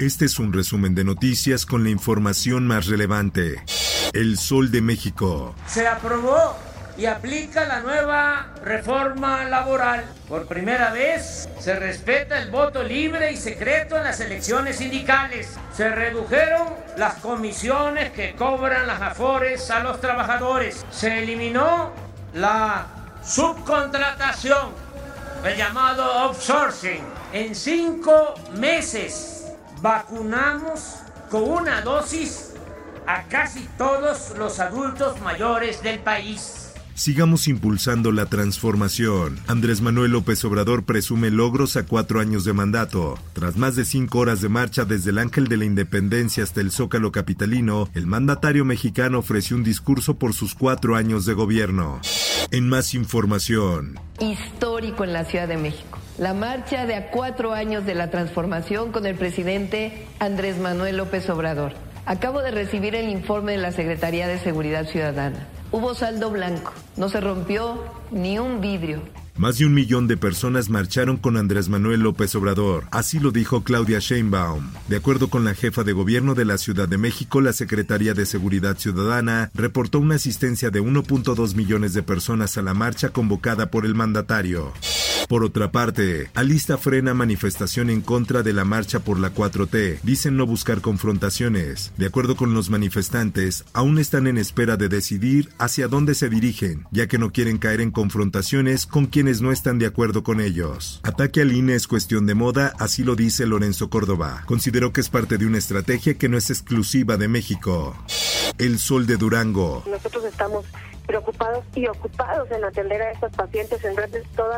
Este es un resumen de noticias con la información más relevante. El Sol de México. Se aprobó y aplica la nueva reforma laboral. Por primera vez se respeta el voto libre y secreto en las elecciones sindicales. Se redujeron las comisiones que cobran las afores a los trabajadores. Se eliminó la subcontratación, el llamado outsourcing. En cinco meses vacunamos con una dosis a casi todos los adultos mayores del país. Sigamos impulsando la transformación. Andrés Manuel López Obrador presume logros a cuatro años de mandato. Tras más de cinco horas de marcha desde el Ángel de la Independencia hasta el Zócalo Capitalino, el mandatario mexicano ofreció un discurso por sus cuatro años de gobierno. En más información. Histórico en la Ciudad de México. La marcha de a cuatro años de la transformación con el presidente Andrés Manuel López Obrador. Acabo de recibir el informe de la Secretaría de Seguridad Ciudadana. Hubo saldo blanco, no se rompió ni un vidrio. Más de un millón de personas marcharon con Andrés Manuel López Obrador, así lo dijo Claudia Sheinbaum. De acuerdo con la jefa de gobierno de la Ciudad de México, la Secretaría de Seguridad Ciudadana reportó una asistencia de 1.2 millones de personas a la marcha convocada por el mandatario. Por otra parte, Alista frena manifestación en contra de la marcha por la 4T. Dicen no buscar confrontaciones. De acuerdo con los manifestantes, aún están en espera de decidir hacia dónde se dirigen, ya que no quieren caer en confrontaciones con quienes no están de acuerdo con ellos. Ataque al INE es cuestión de moda, así lo dice Lorenzo Córdoba. Consideró que es parte de una estrategia que no es exclusiva de México. El Sol de Durango. Estamos preocupados y ocupados en atender a estos pacientes, en darles todo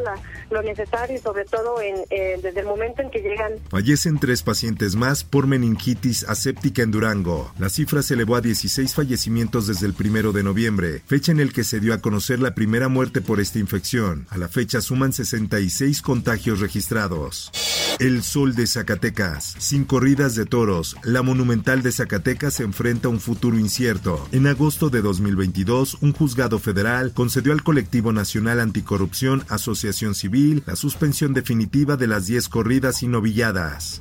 lo necesario y sobre todo en, eh, desde el momento en que llegan. Fallecen tres pacientes más por meningitis aséptica en Durango. La cifra se elevó a 16 fallecimientos desde el primero de noviembre, fecha en el que se dio a conocer la primera muerte por esta infección. A la fecha suman 66 contagios registrados. El Sol de Zacatecas. Sin corridas de toros, la Monumental de Zacatecas se enfrenta a un futuro incierto. En agosto de 2022, un juzgado federal concedió al colectivo nacional anticorrupción Asociación Civil la suspensión definitiva de las 10 corridas y novilladas.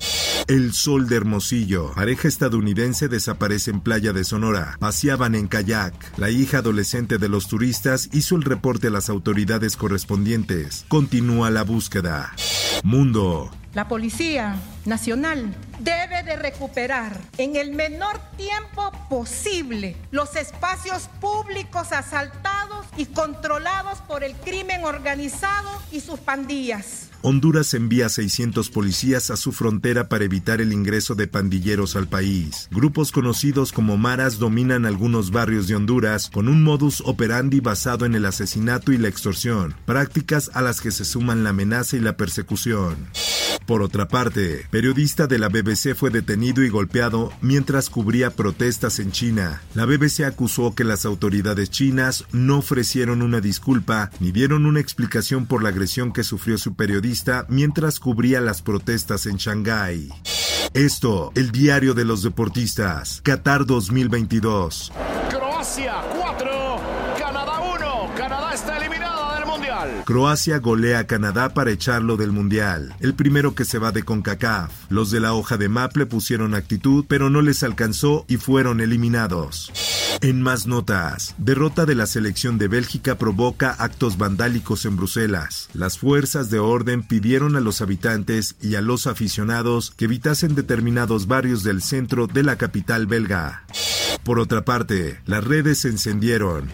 El Sol de Hermosillo. Pareja estadounidense desaparece en playa de Sonora. Paseaban en kayak. La hija adolescente de los turistas hizo el reporte a las autoridades correspondientes. Continúa la búsqueda. Mundo. La Policía Nacional debe de recuperar en el menor tiempo posible los espacios públicos asaltados y controlados por el crimen organizado y sus pandillas. Honduras envía 600 policías a su frontera para evitar el ingreso de pandilleros al país. Grupos conocidos como maras dominan algunos barrios de Honduras con un modus operandi basado en el asesinato y la extorsión, prácticas a las que se suman la amenaza y la persecución. Por otra parte, periodista de la BBC fue detenido y golpeado mientras cubría protestas en China. La BBC acusó que las autoridades chinas no ofrecieron una disculpa ni dieron una explicación por la agresión que sufrió su periodista mientras cubría las protestas en Shanghái. Esto, el diario de los deportistas, Qatar 2022. Croacia 4, Canadá 1. Canadá está eliminada Croacia golea a Canadá para echarlo del Mundial, el primero que se va de CONCACAF. Los de la hoja de Maple pusieron actitud, pero no les alcanzó y fueron eliminados. En más notas, derrota de la selección de Bélgica provoca actos vandálicos en Bruselas. Las fuerzas de orden pidieron a los habitantes y a los aficionados que evitasen determinados barrios del centro de la capital belga. Por otra parte, las redes se encendieron.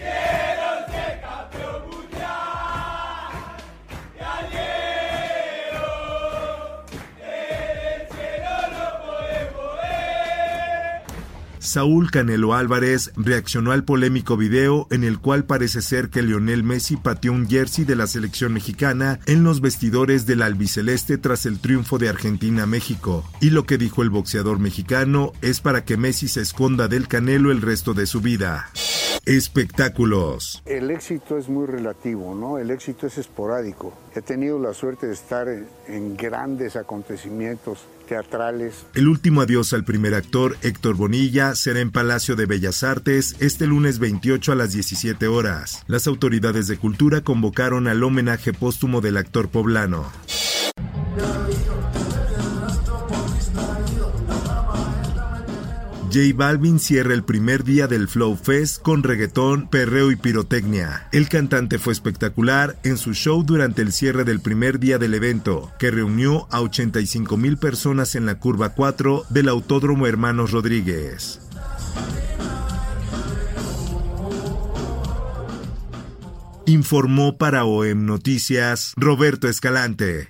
Saúl Canelo Álvarez reaccionó al polémico video en el cual parece ser que Lionel Messi pateó un jersey de la selección mexicana en los vestidores del albiceleste tras el triunfo de Argentina-México. Y lo que dijo el boxeador mexicano es para que Messi se esconda del Canelo el resto de su vida. Espectáculos. El éxito es muy relativo, ¿no? El éxito es esporádico. He tenido la suerte de estar en, grandes acontecimientos teatrales. El último adiós al primer actor, Héctor Bonilla, será en Palacio de Bellas Artes este lunes 28 a las 17 horas. Las autoridades de cultura convocaron al homenaje póstumo del actor poblano. J Balvin cierra el primer día del Flow Fest con reggaetón, perreo y pirotecnia. El cantante fue espectacular en su show durante el cierre del primer día del evento, que reunió a 85 mil personas en la curva 4 del Autódromo Hermanos Rodríguez. Informó para OEM Noticias Roberto Escalante.